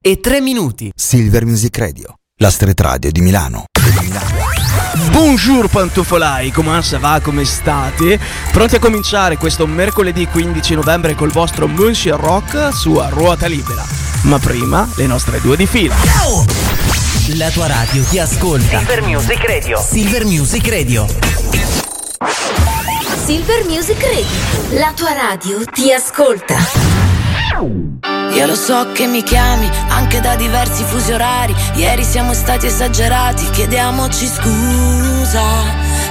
e 3 minuti. Silver Music Radio, la street radio di Milano. Bonjour pantofolai, come ça va, come state? Pronti a cominciare questo mercoledì 15 novembre col vostro Monsieur Rock su A Ruota Libera. Ma prima, le nostre due di fila. La tua radio ti ascolta. Silver Music Radio. Silver Music Radio. Silver Music Radio. La tua radio ti ascolta. Io lo so che mi chiami anche da diversi fusi orari. Ieri siamo stati esagerati, chiediamoci scusa.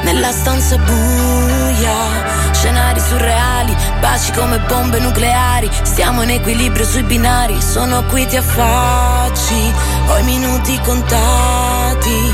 Nella stanza buia, scenari surreali, baci come bombe nucleari. Stiamo in equilibrio sui binari, sono qui ti affacci. Ho i minuti contati.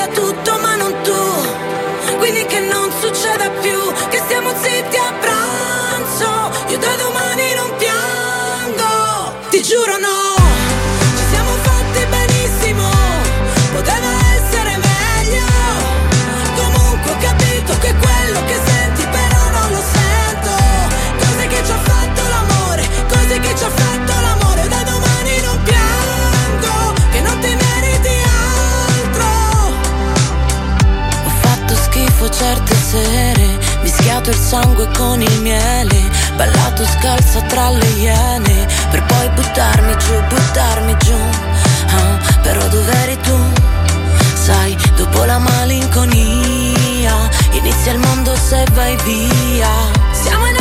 Annoia tutto ma non tu. Quindi che non succeda più, che stiamo zitti a pranzo. Io da domani sangue con il miele, ballato scalza tra le iene, per poi buttarmi giù, buttarmi giù. Ah, però dove eri tu? Sai, dopo la malinconia, inizia il mondo se vai via. Siamo in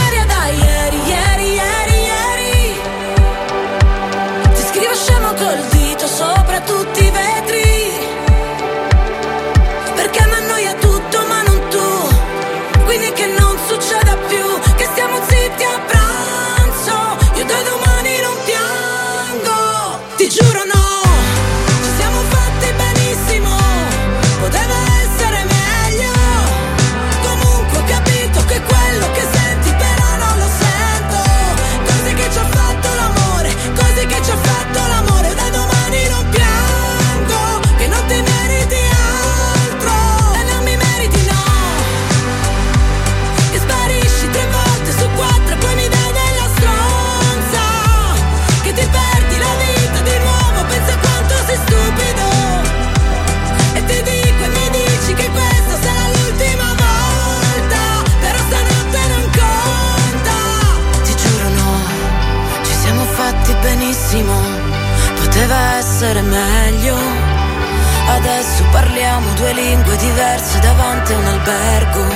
parliamo due lingue diverse davanti a un albergo.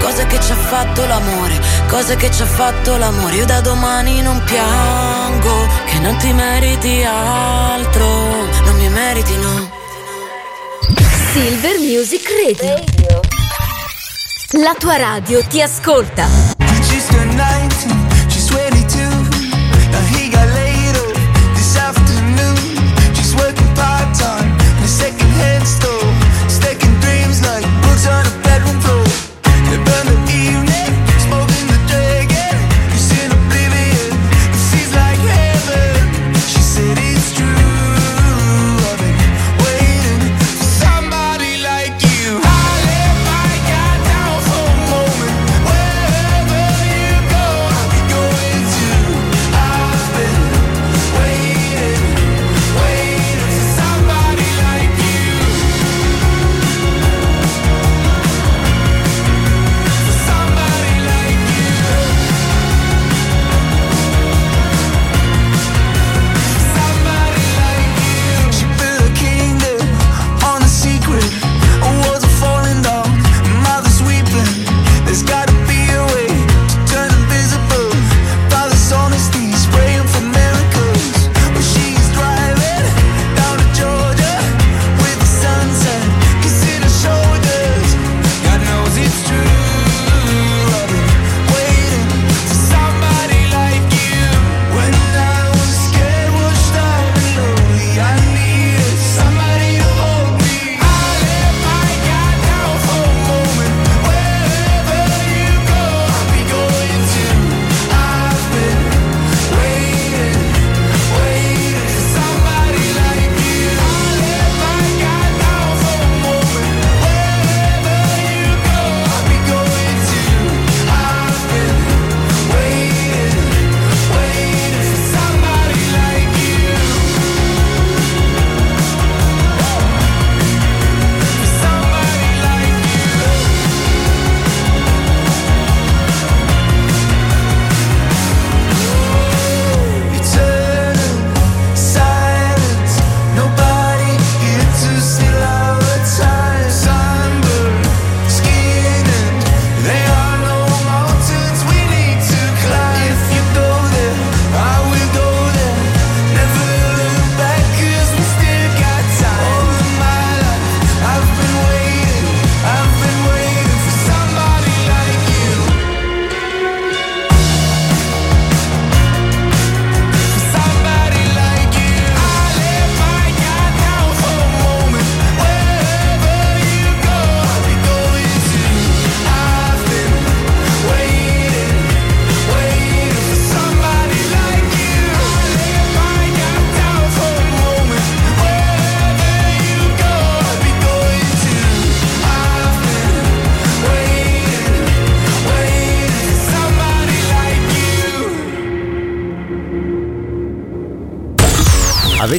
Cose che ci ha fatto l'amore, cose che ci ha fatto l'amore. Io da domani non piango, che non ti meriti altro, non mi meriti no. Silver Music Radio. La tua radio ti ascolta.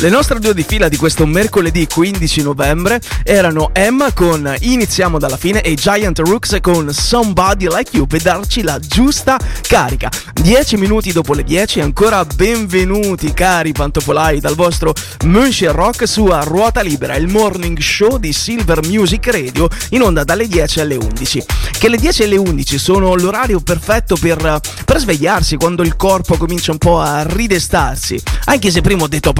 Le nostre due di fila di questo mercoledì 15 novembre erano Emma con Iniziamo dalla fine e Giant Rooks con Somebody Like You per darci la giusta carica. 10 minuti dopo le 10 ancora benvenuti cari pantofolai dal vostro München Rock su A Ruota Libera, il morning show di Silver Music Radio in onda dalle 10 alle 11. Che le 10 alle 11 sono l'orario perfetto per, per svegliarsi quando il corpo comincia un po' a ridestarsi. Anche se prima ho detto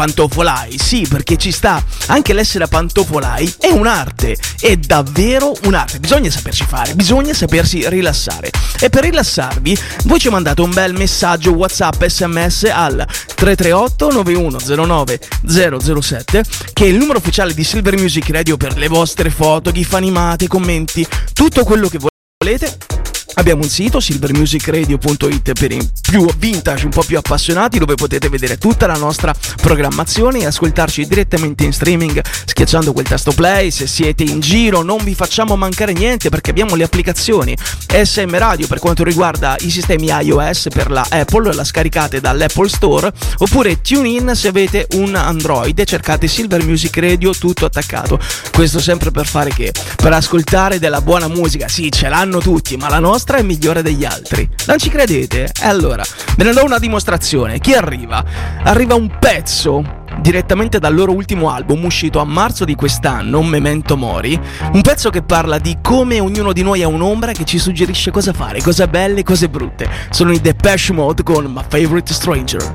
pantofolai sì, perché ci sta. Anche l'essere pantoffolai è un'arte, è davvero un'arte. Bisogna saperci fare, bisogna sapersi rilassare. E per rilassarvi, voi ci mandate un bel messaggio WhatsApp SMS al 338 9109 007, che è il numero ufficiale di Silver Music Radio per le vostre foto, gif animate, commenti, tutto quello che volete Abbiamo un sito silvermusicradio.it per i più vintage, un po' più appassionati, dove potete vedere tutta la nostra programmazione e ascoltarci direttamente in streaming schiacciando quel tasto play. Se siete in giro non vi facciamo mancare niente perché abbiamo le applicazioni SM Radio per quanto riguarda i sistemi iOS per la Apple, la scaricate dall'Apple Store, oppure TuneIn se avete un Android e cercate Silver Music Radio tutto attaccato. Questo sempre per fare che? Per ascoltare della buona musica. Sì, ce l'hanno tutti, ma la nostra nostra è migliore degli altri. Non ci credete? E allora, ve ne do una dimostrazione. Chi arriva? Arriva un pezzo direttamente dal loro ultimo album uscito a marzo di quest'anno, Memento Mori, un pezzo che parla di come ognuno di noi ha un'ombra che ci suggerisce cosa fare, cose belle e cose brutte. Sono i Depeche Mode con My Favorite stranger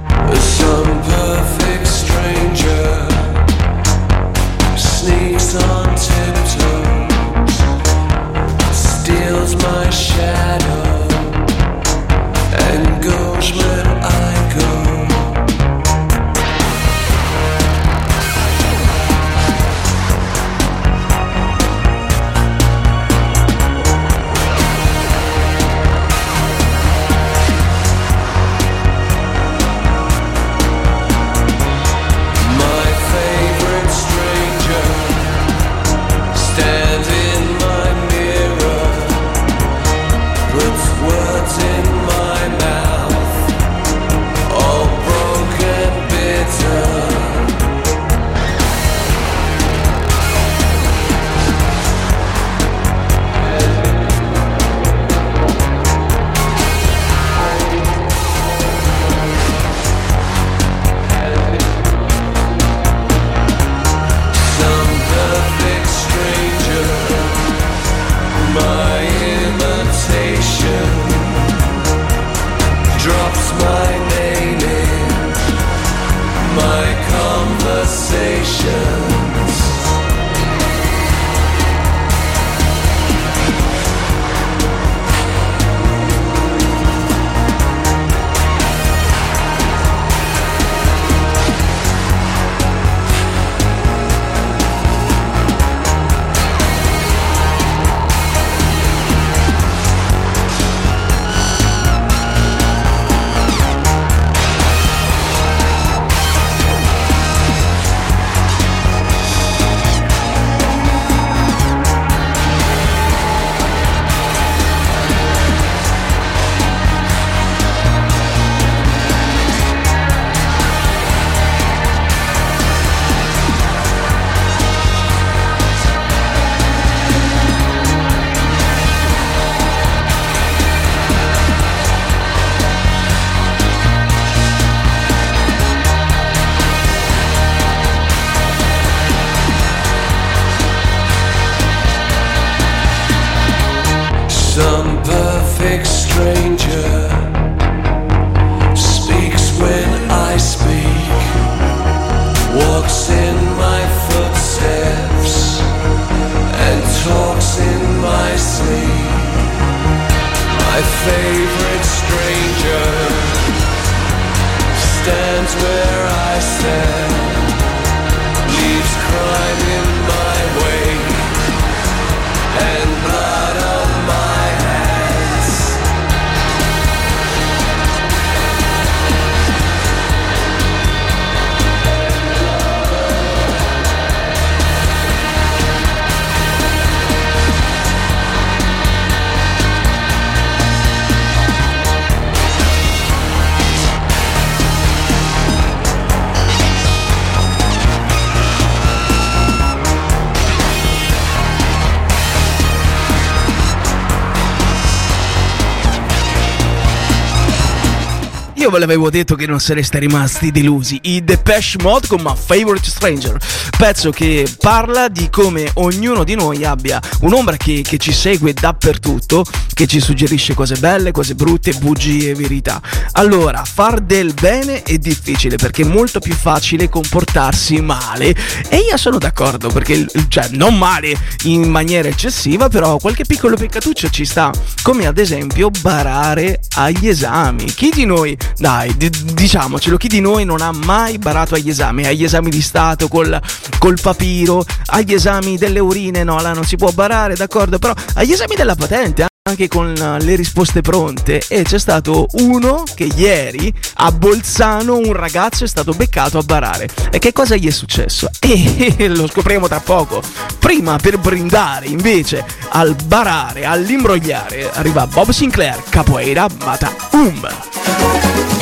sneaks on tiptoe, steals my shadow, and goes io ve l'avevo detto che non sareste rimasti delusi. I Depeche Mode con My Favorite Stranger, pezzo che parla di come ognuno di noi abbia un'ombra che, che ci segue dappertutto, che ci suggerisce cose belle, cose brutte, bugie e verità. Allora, far del bene è difficile perché è molto più facile comportarsi male. E io sono d'accordo perché, cioè, non male in maniera eccessiva, però qualche piccolo peccatuccio ci sta. Come ad esempio barare agli esami. Chi di noi, dai, d- diciamocelo, chi di noi non ha mai barato agli esami? Agli esami di Stato col, col papiro, agli esami delle urine, no, là non si può barare, d'accordo, però agli esami della patente anche con eh, le risposte pronte. E c'è stato uno che ieri a Bolzano un ragazzo è stato beccato a barare. E che cosa gli è successo? E lo scopriremo tra poco. Prima per brindare invece al barare all'imbrogliare arriva Bob Sinclair Capoeira Mata Um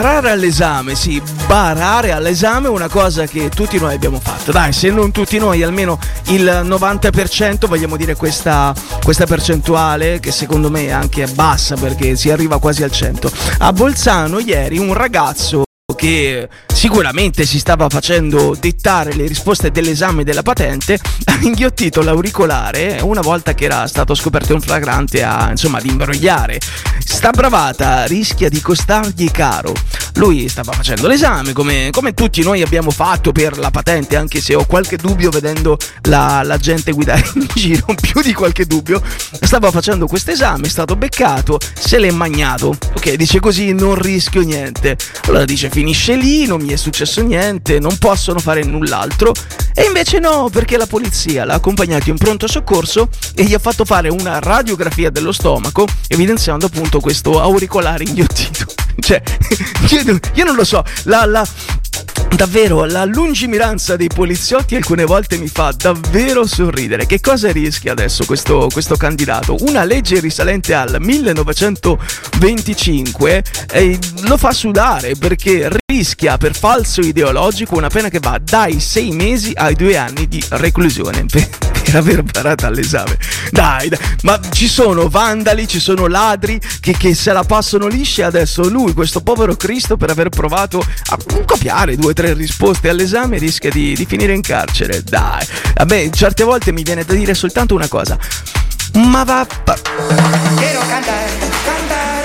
Barare all'esame, sì, barare all'esame è una cosa che tutti noi abbiamo fatto. Dai, se non tutti noi, almeno il 90%, vogliamo dire questa, questa percentuale, che secondo me è anche bassa perché si arriva quasi al 100%. A Bolzano ieri un ragazzo che sicuramente si stava facendo dettare le risposte dell'esame della patente, ha inghiottito l'auricolare una volta che era stato scoperto un flagrante a, insomma, ad imbrogliare. Sta bravata rischia di costargli caro. Lui stava facendo l'esame, come, come tutti noi abbiamo fatto per la patente, anche se ho qualche dubbio vedendo la, la gente guidare in giro, più di qualche dubbio. Stava facendo questo esame, è stato beccato, se l'è magnato. Ok, dice così non rischio niente. Allora dice finisce lì, non mi è successo niente, non possono fare null'altro. E invece no, perché la polizia l'ha accompagnato in pronto soccorso e gli ha fatto fare una radiografia dello stomaco, evidenziando appunto questo auricolare inghiottito. Cioè, io, non lo so, la, la, Davvero, la lungimiranza dei poliziotti alcune volte mi fa davvero sorridere. Che cosa rischia adesso questo, questo candidato? Una legge risalente al 1925 eh, lo fa sudare perché rischia per falso ideologico una pena che va dai sei mesi ai due anni di reclusione per, per aver parato all'esame. Dai, dai, ma ci sono vandali, ci sono ladri che, che se la passano lisci adesso lui, questo povero Cristo, per aver provato a copiare due o tre risposte all'esame rischia di, di finire in carcere. Dai, vabbè, certe volte mi viene da dire soltanto una cosa. Ma va. pa- Quiero cantar, cantar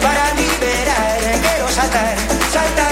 para liberar. Quiero saltar, saltar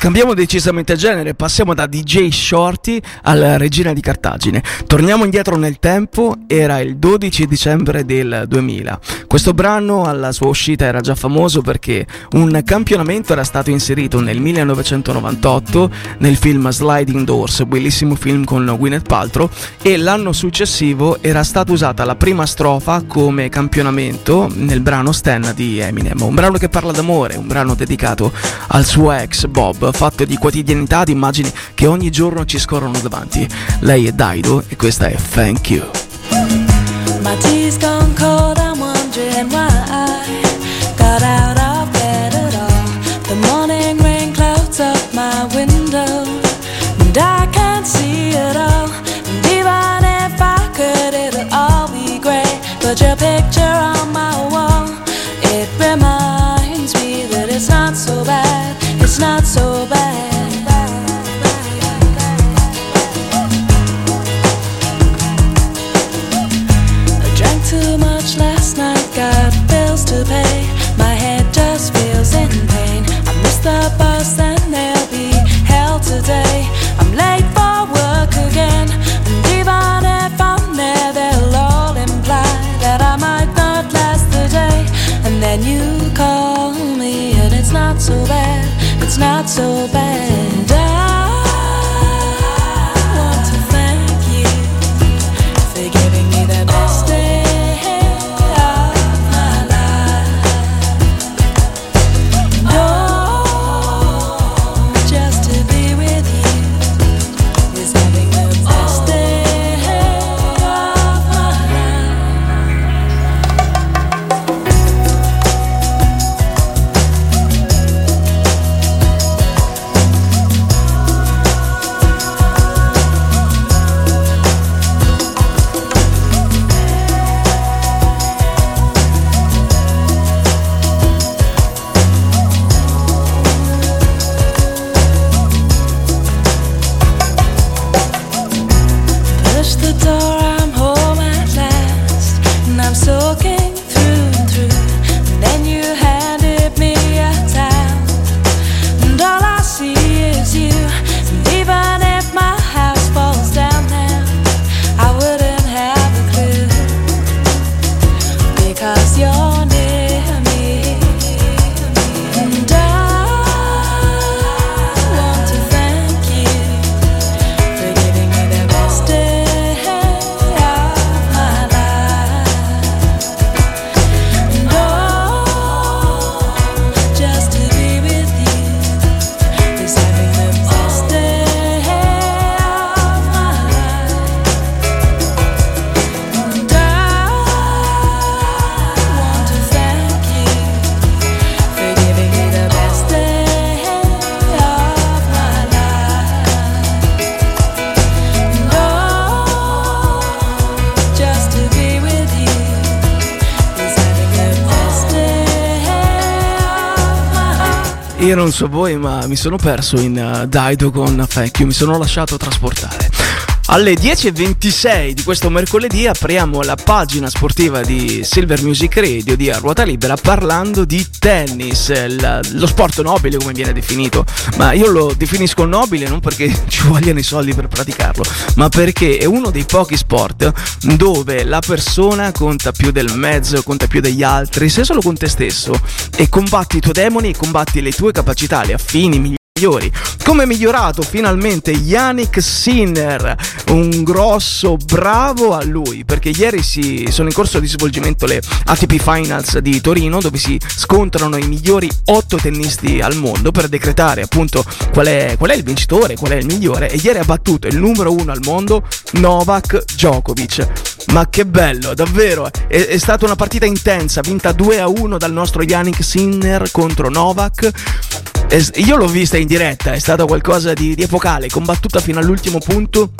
Cambiamo decisamente genere, passiamo da DJ Shorty alla regina di Cartagine. Torniamo indietro nel tempo, era il 12 dicembre del 2000. Questo brano alla sua uscita era già famoso perché un campionamento era stato inserito nel 1998 nel film Sliding Doors, bellissimo film con Gwyneth Paltrow, e l'anno successivo era stata usata la prima strofa come campionamento nel brano Stan di Eminem, un brano che parla d'amore, un brano dedicato al suo ex Bob, fatto di quotidianità, di immagini che ogni giorno ci scorrono davanti. Lei è Daido e questa è Thank You. My tea's gone cold, and I can't see it all. And even if I could, it'll all be. But your picture on my wall, it reminds me that it's not so bad. It's not so so bad. It's not so bad. Io non so voi, ma mi sono perso in uh, Daido con Fecchio, mi sono lasciato trasportare. Alle 10.26 di questo mercoledì apriamo la pagina sportiva di Silver Music Radio di A Ruota Libera parlando di tennis, il- lo sport nobile come viene definito, ma io lo definisco nobile non perché ci vogliano i soldi per praticarlo, ma perché è uno dei pochi sport dove la persona conta più del mezzo, conta più degli altri, sei solo con te stesso e combatti i tuoi demoni e combatti le tue capacità, le affini, migliori. Come è migliorato finalmente Yannick Sinner, un grosso bravo a lui, perché ieri si sono in corso di svolgimento le ATP Finals di Torino dove si scontrano i migliori otto tennisti al mondo per decretare appunto qual è, qual è il vincitore, qual è il migliore e ieri ha battuto il numero uno al mondo Novak Djokovic. Ma che bello, davvero, è, è stata una partita intensa, vinta 2 a 1 dal nostro Yannick Sinner contro Novak. Io l'ho vista in diretta, è stata qualcosa di, di epocale, combattuta fino all'ultimo punto.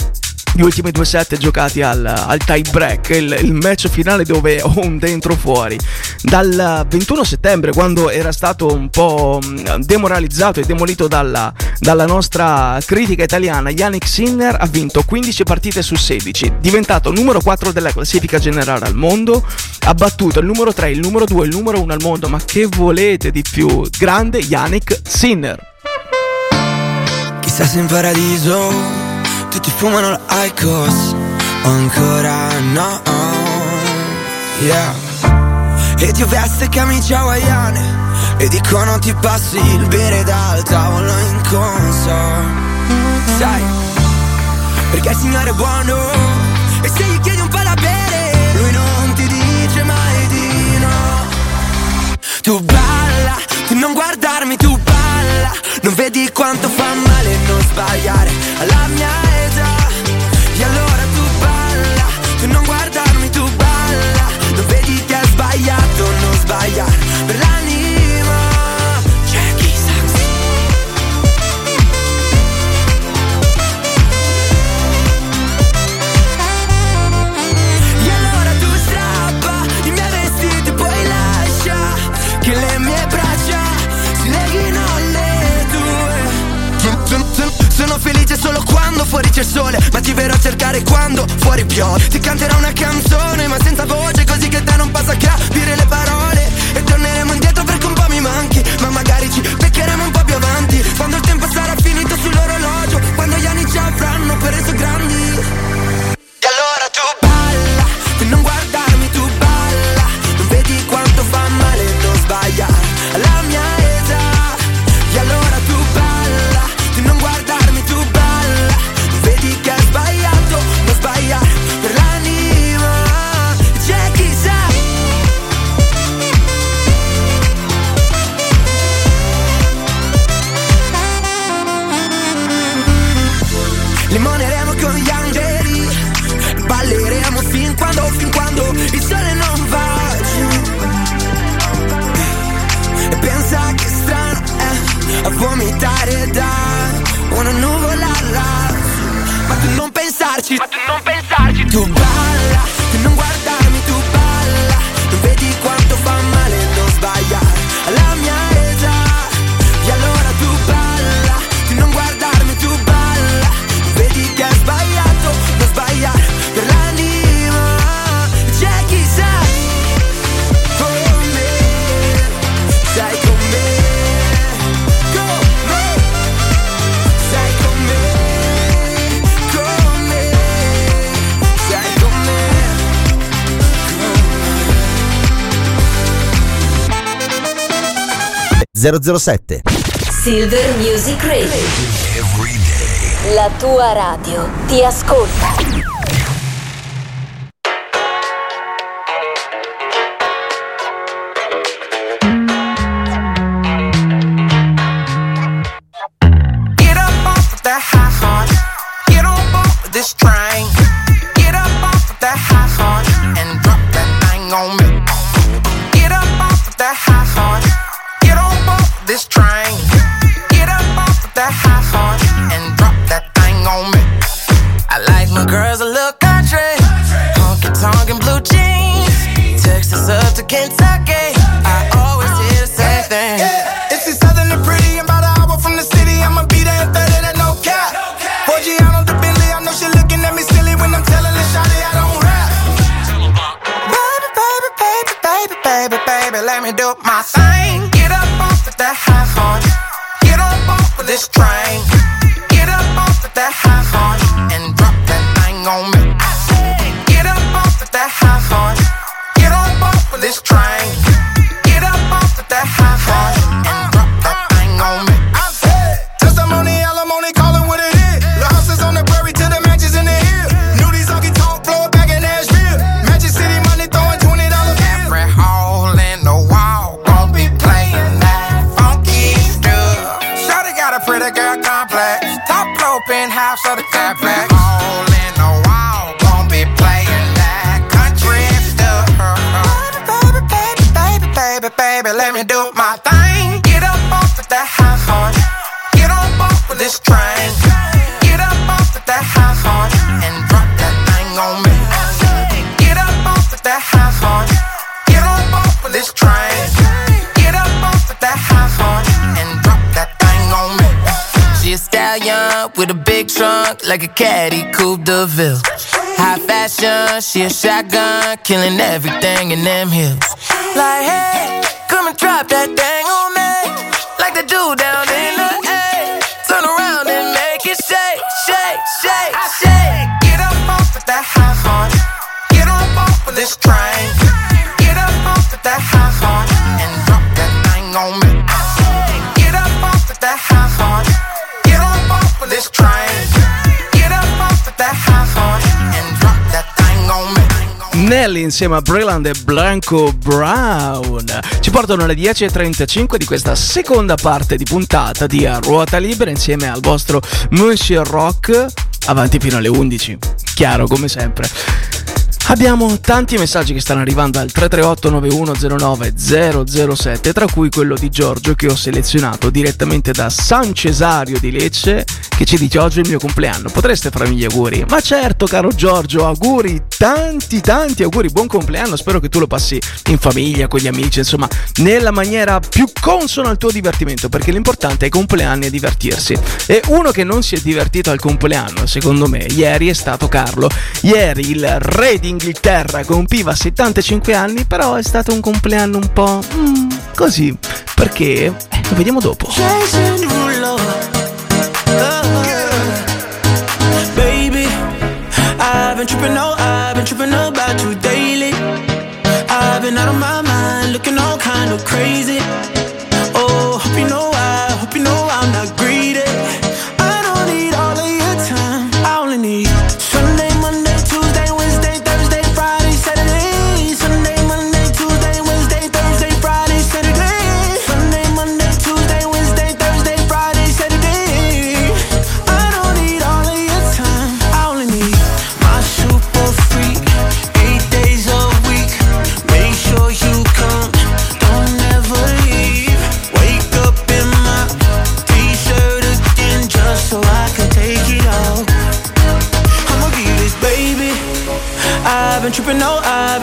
Gli ultimi due set giocati al, al tie break, il, il match finale dove ho un dentro fuori. Dal 21 settembre, quando era stato un po' mh, demoralizzato e demolito dalla, dalla nostra critica italiana, Yannick Sinner ha vinto 15 partite su 16, diventato numero 4 della classifica generale al mondo, ha battuto il numero 3, il numero 2, il numero 1 al mondo, ma che volete di più? Grande Yannick Sinner. Chissà se in paradiso tutti fumano l'Icos o ancora no. Yeah. E ti ho veste camicie hawaiane E dicono ti passi il bere dal tavolo in console Sai Perché il signore è buono E se gli chiedi un po' da bere Lui non ti dice mai di no. Tu balla, tu non guardarmi, tu balla Non vedi quanto fa male non sbagliare. Alla mia c'è sole Ma ti verrò a cercare quando fuori piove. Ti canterò una canzone ma senza voce Così che te non possa capire le parole. E torneremo indietro perché un po' mi manchi Ma magari ci beccheremo un po' più avanti. Quando il tempo sarà finito sull'orologio Quando gli anni ci avranno per reso grandi 007. Silver Music Radio. La tua radio ti ascolta. Like a caddy coupe de ville. High fashion, she a shotgun, killing everything in them hills. Like hey, come and drop that thing on me, like the dude down in the A. Turn around and make it shake, shake, shake, shake. Get up off of that high horse. Get on off of this train. Get up off of that high horse and drop that thing on me. Get up off of that high horse. Get on off of this train. Nelly insieme a Brilland e Blanco Brown. Ci portano alle 10.35 di questa seconda parte di puntata di A Ruota Libera insieme al vostro Monsieur Rock. Avanti fino alle 11 chiaro come sempre. Abbiamo tanti messaggi che stanno arrivando al 338 9109 007 tra cui quello di Giorgio che ho selezionato direttamente da San Cesario di Lecce che ci dice oggi è il mio compleanno potreste farmi gli auguri? Ma certo caro Giorgio auguri tanti tanti auguri buon compleanno spero che tu lo passi in famiglia con gli amici insomma nella maniera più consona al tuo divertimento perché l'importante è i compleanni e divertirsi. E uno che non si è divertito al compleanno secondo me ieri è stato Carlo. Ieri il re d'Inghilterra compiva 75 anni però è stato un compleanno un po' mm, così. Perché? Eh, lo vediamo dopo been tripping, oh, I've been tripping about you daily. I've been out of my mind, looking all kind of crazy. Oh, hope you know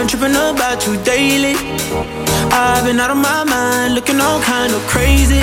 tripping about you daily. I've been out of my mind, looking all kind of crazy.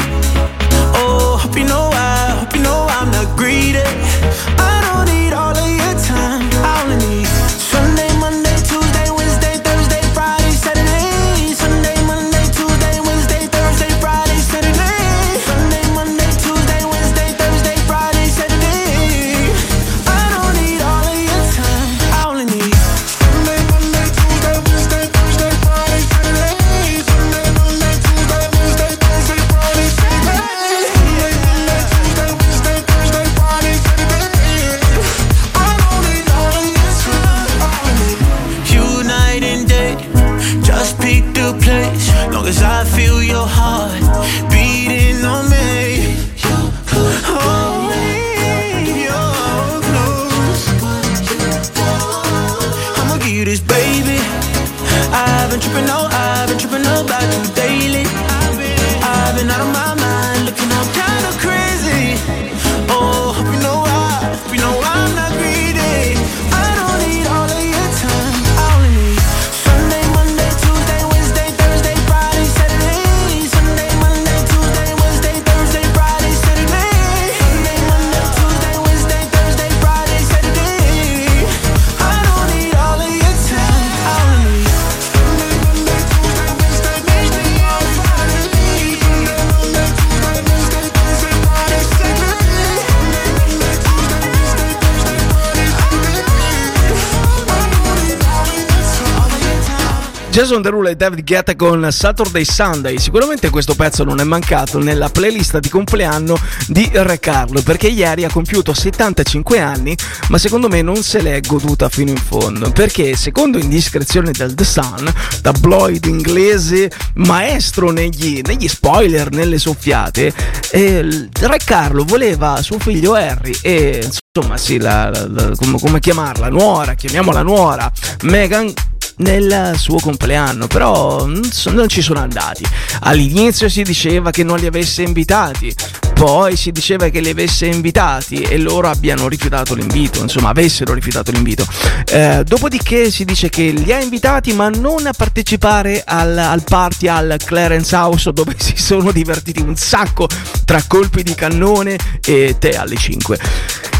Jason Derulo e David Guetta con Saturday Sunday. Sicuramente questo pezzo non è mancato nella playlist di compleanno di Re Carlo perché ieri ha compiuto 75 anni, ma secondo me non se l'è goduta fino in fondo. Perché, secondo indiscrezioni del The Sun, tabloid inglese maestro negli, negli spoiler, nelle soffiate, eh, Re Carlo voleva suo figlio Harry e insomma, sì, la, la- la- come, come chiamarla? Nuora, chiamiamola nuora, Meghan nel suo compleanno, però non ci sono andati. All'inizio si diceva che non li avesse invitati, poi si diceva che li avesse invitati e loro abbiano rifiutato l'invito, insomma avessero rifiutato l'invito. Eh, dopodiché si dice che li ha invitati ma non a partecipare al, al party al Clarence House dove si sono divertiti un sacco tra colpi di cannone e te alle 5.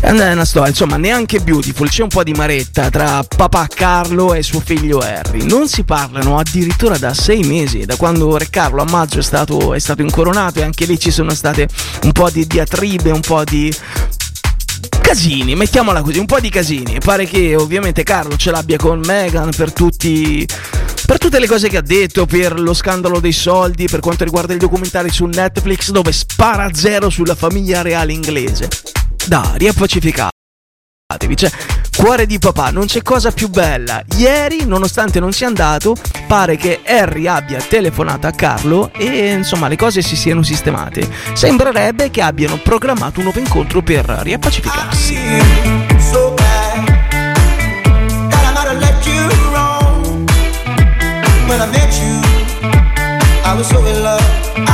È una storia, insomma, neanche Beautiful, c'è un po' di maretta tra papà Carlo e suo figlio Harry. Non si parlano addirittura da sei mesi, da quando Re Carlo a maggio è stato, è stato incoronato e anche lì ci sono state un po' di diatribe, un po' di casini, mettiamola così, un po' di casini. Pare che ovviamente Carlo ce l'abbia con Meghan per tutti. Per tutte le cose che ha detto, per lo scandalo dei soldi, per quanto riguarda i documentari su Netflix dove spara zero sulla famiglia reale inglese. Dai, riappacificatevi. Cioè, cuore di papà, non c'è cosa più bella. Ieri, nonostante non sia andato, pare che Harry abbia telefonato a Carlo e insomma le cose si siano sistemate. Sembrerebbe che abbiano programmato un nuovo incontro per riappacificarsi. When I met you, I was so in love. I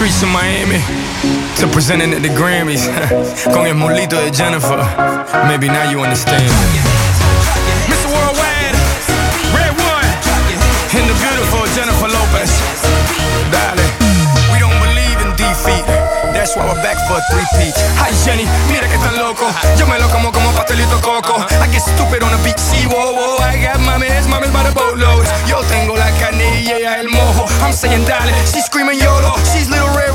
streets of Miami to presenting at the Grammys. Con el molito de Jennifer. Maybe now you understand. Mr. Worldwide, Red One, and the beautiful Jennifer Lopez. Darling, we don't believe in defeat. That's why we're back for a three-peat. Hi Jenny, mira que tan loco. Yo me lo como como pastelito coco. I get stupid on the beat, see, whoa, whoa. I got mames, mames by the boatloads. Yo tengo la ella el mojo. I'm saying dale, she's screaming YOLO. She's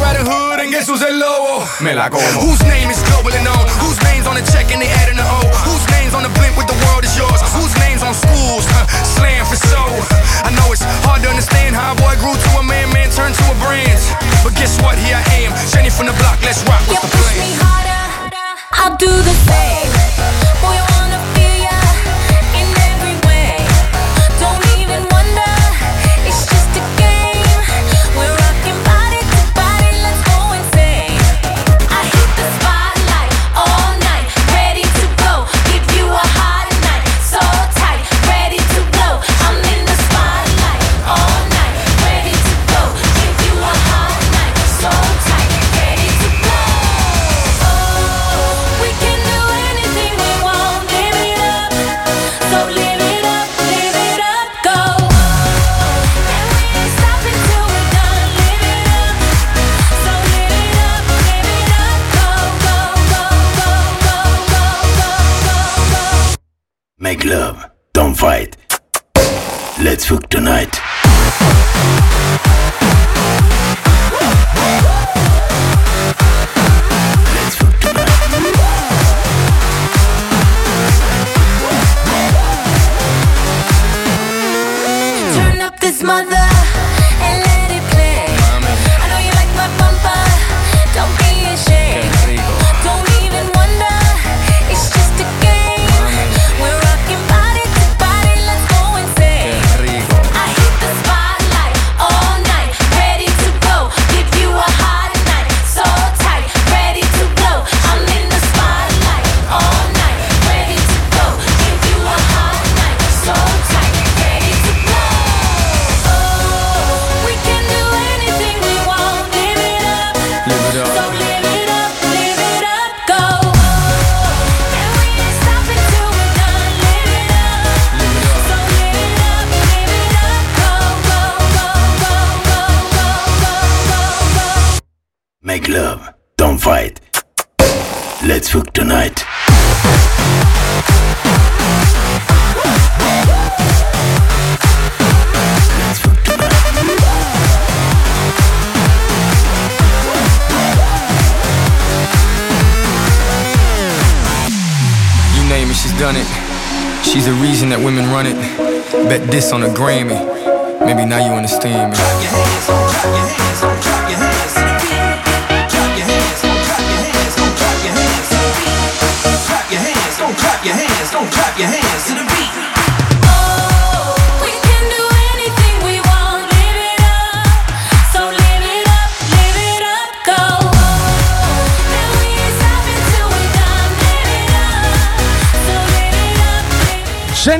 Riding Hood and guess who's el lobo? Me la como. Oh, Whose name is globally known? Whose name's on the check and they adding the O? Whose name's on the blimp with the world is yours? Whose name's on schools? Huh, slam for soul. I know it's hard to understand how a boy grew to a man, man turned to a brand. That women run it. Bet this on a Grammy. Maybe now you understand me.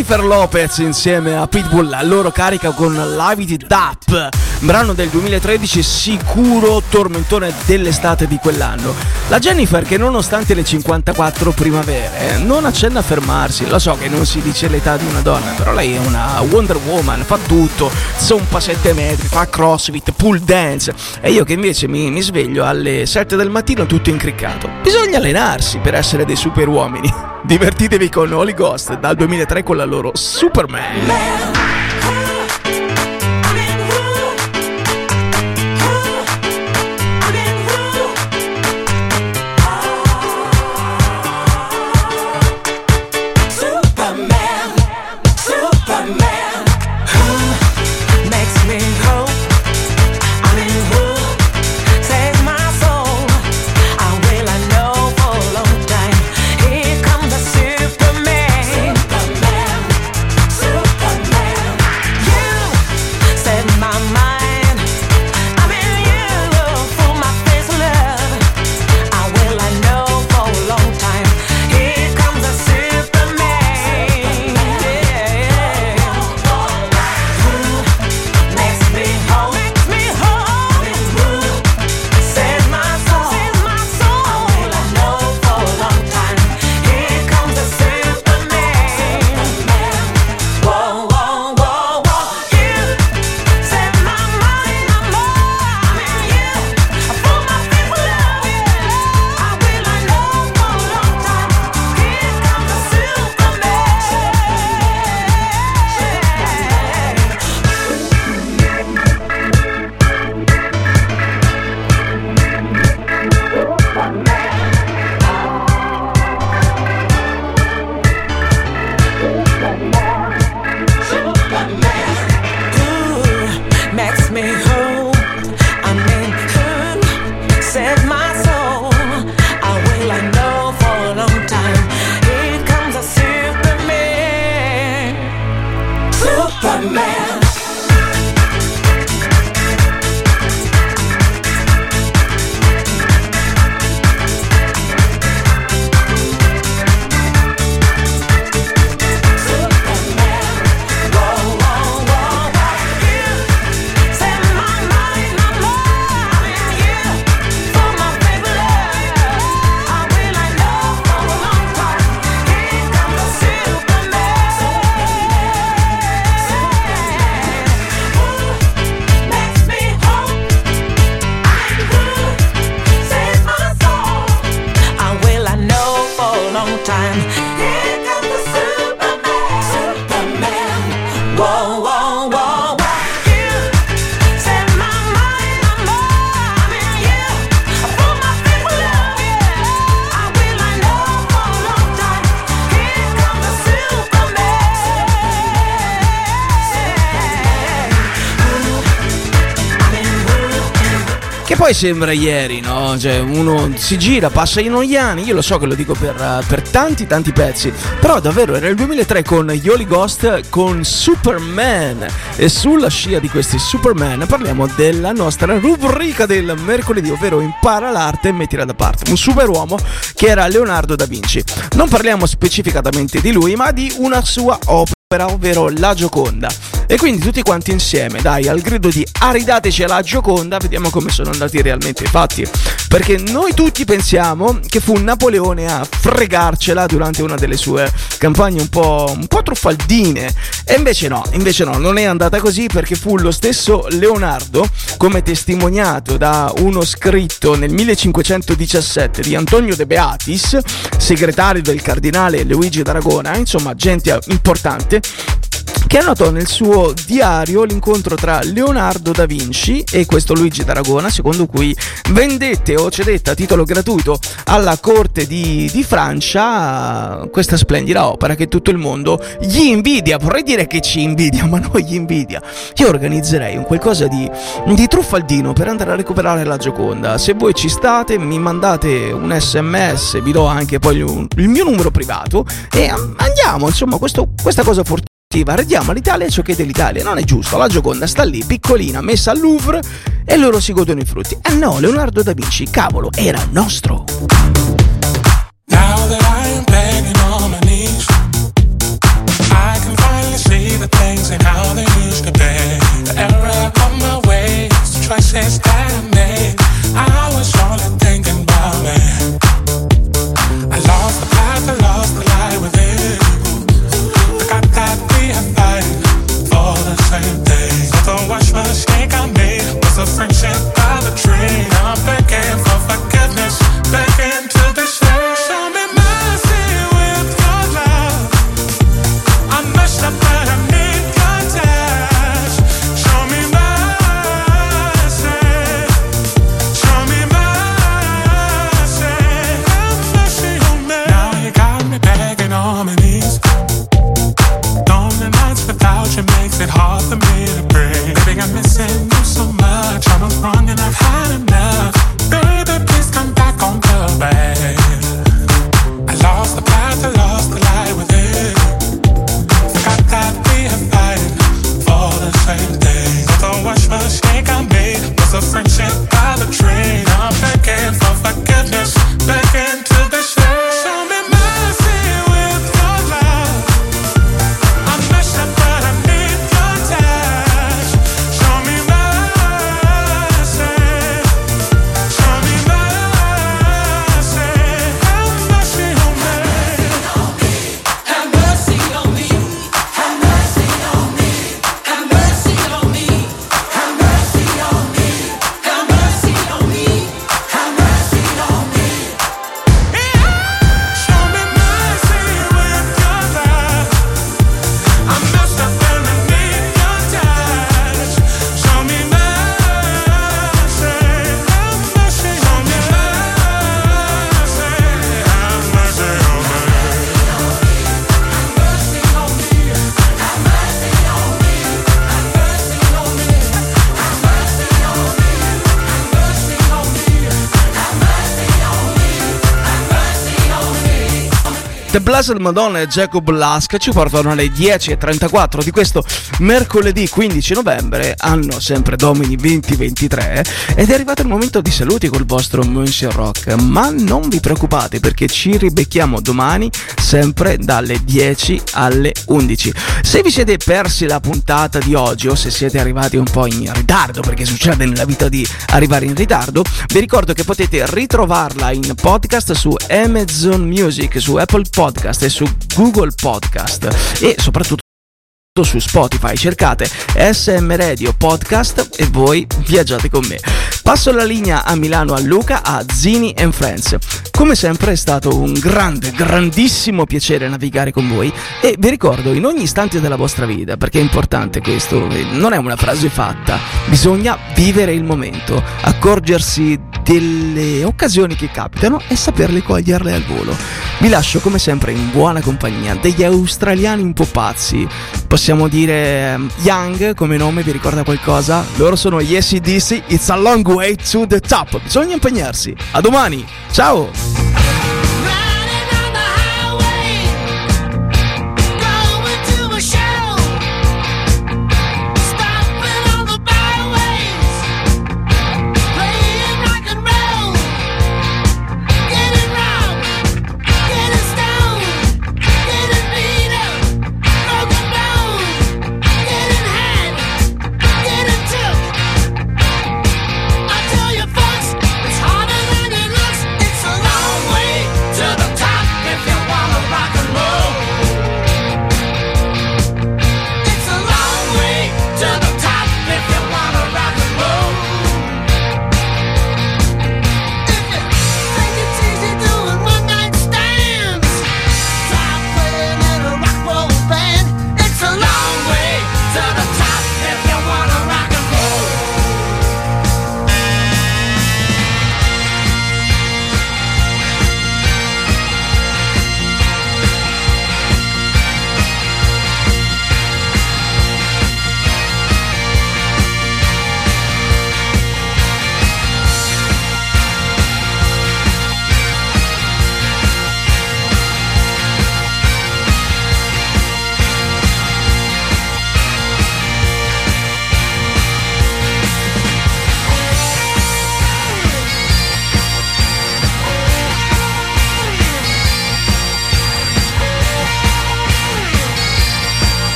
Jennifer Lopez insieme a Pitbull a loro carica con Live Up, brano del 2013 sicuro tormentone dell'estate di quell'anno. La Jennifer che nonostante le 54 primavere non accenna a fermarsi, lo so che non si dice l'età di una donna, però lei è una Wonder Woman, fa tutto, zompa 7 metri, fa crossfit, pool dance e io che invece mi, mi sveglio alle 7 del mattino tutto incriccato. Bisogna allenarsi per essere dei super uomini. Divertitevi con Holy Ghost dal 2003 con la loro Superman. Poi sembra ieri, no? Cioè, uno si gira, passa i noiani. Io lo so che lo dico per, eh, per tanti, tanti pezzi. Però davvero era il 2003 con Yoli Ghost con Superman. E sulla scia di questi Superman parliamo della nostra rubrica del mercoledì, ovvero impara l'arte e mettila da parte. Un superuomo che era Leonardo da Vinci. Non parliamo specificatamente di lui, ma di una sua opera ovvero la Gioconda. E quindi tutti quanti insieme, dai, al grido di aridateci la Gioconda, vediamo come sono andati realmente i fatti. Perché noi tutti pensiamo che fu Napoleone a fregarcela durante una delle sue campagne un po', un po' truffaldine. E invece no, invece no, non è andata così perché fu lo stesso Leonardo, come testimoniato da uno scritto nel 1517 di Antonio De Beatis, segretario del cardinale Luigi d'Aragona, insomma gente importante, che annotò nel suo diario l'incontro tra Leonardo da Vinci e questo Luigi d'Aragona, secondo cui vendette o cedette a titolo gratuito alla corte di, di Francia questa splendida opera che tutto il mondo gli invidia. Vorrei dire che ci invidia, ma non gli invidia. Io organizzerei un qualcosa di, di truffaldino per andare a recuperare la Gioconda. Se voi ci state, mi mandate un sms, vi do anche poi il, mio numero privato e andiamo, insomma, questo, questa cosa fortuna. Arrediamo all'Italia ciò che è dell'Italia, non è giusto. La Gioconda sta lì, piccolina, messa al Louvre e loro si godono i frutti. Eh no, Leonardo da Vinci, cavolo, era nostro. Now that I am begging on my knees, I can finally see the things and how they used to be. The error of my ways, the choices that I made. Made was Blessed Madonna e Jacob Lask ci portano alle 10.34 di questo mercoledì 15 novembre, anno sempre domini 2023, ed è arrivato il momento di saluti col vostro Monsieur Rock, ma non vi preoccupate perché ci ribecchiamo domani sempre dalle 10 alle 11. Se vi siete persi la puntata di oggi o se siete arrivati un po' in ritardo, perché succede nella vita di arrivare in ritardo, vi ricordo che potete ritrovarla in podcast su Amazon Music, su Apple Podcast e su Google Podcast e soprattutto su Spotify cercate SM Radio Podcast e voi viaggiate con me. Passo la linea a Milano a Luca a Zini Friends. Come sempre è stato un grande, grandissimo piacere navigare con voi e vi ricordo in ogni istante della vostra vita, perché è importante questo, non è una frase fatta, bisogna vivere il momento, accorgersi delle occasioni che capitano e saperle coglierle al volo. Vi lascio come sempre in buona compagnia degli australiani un po' pazzi. Possiamo dire ehm, Young come nome, vi ricorda qualcosa? Loro sono gli SDC, It's a Long Way. Way to the top. Bisogna impegnarsi. A domani. Ciao.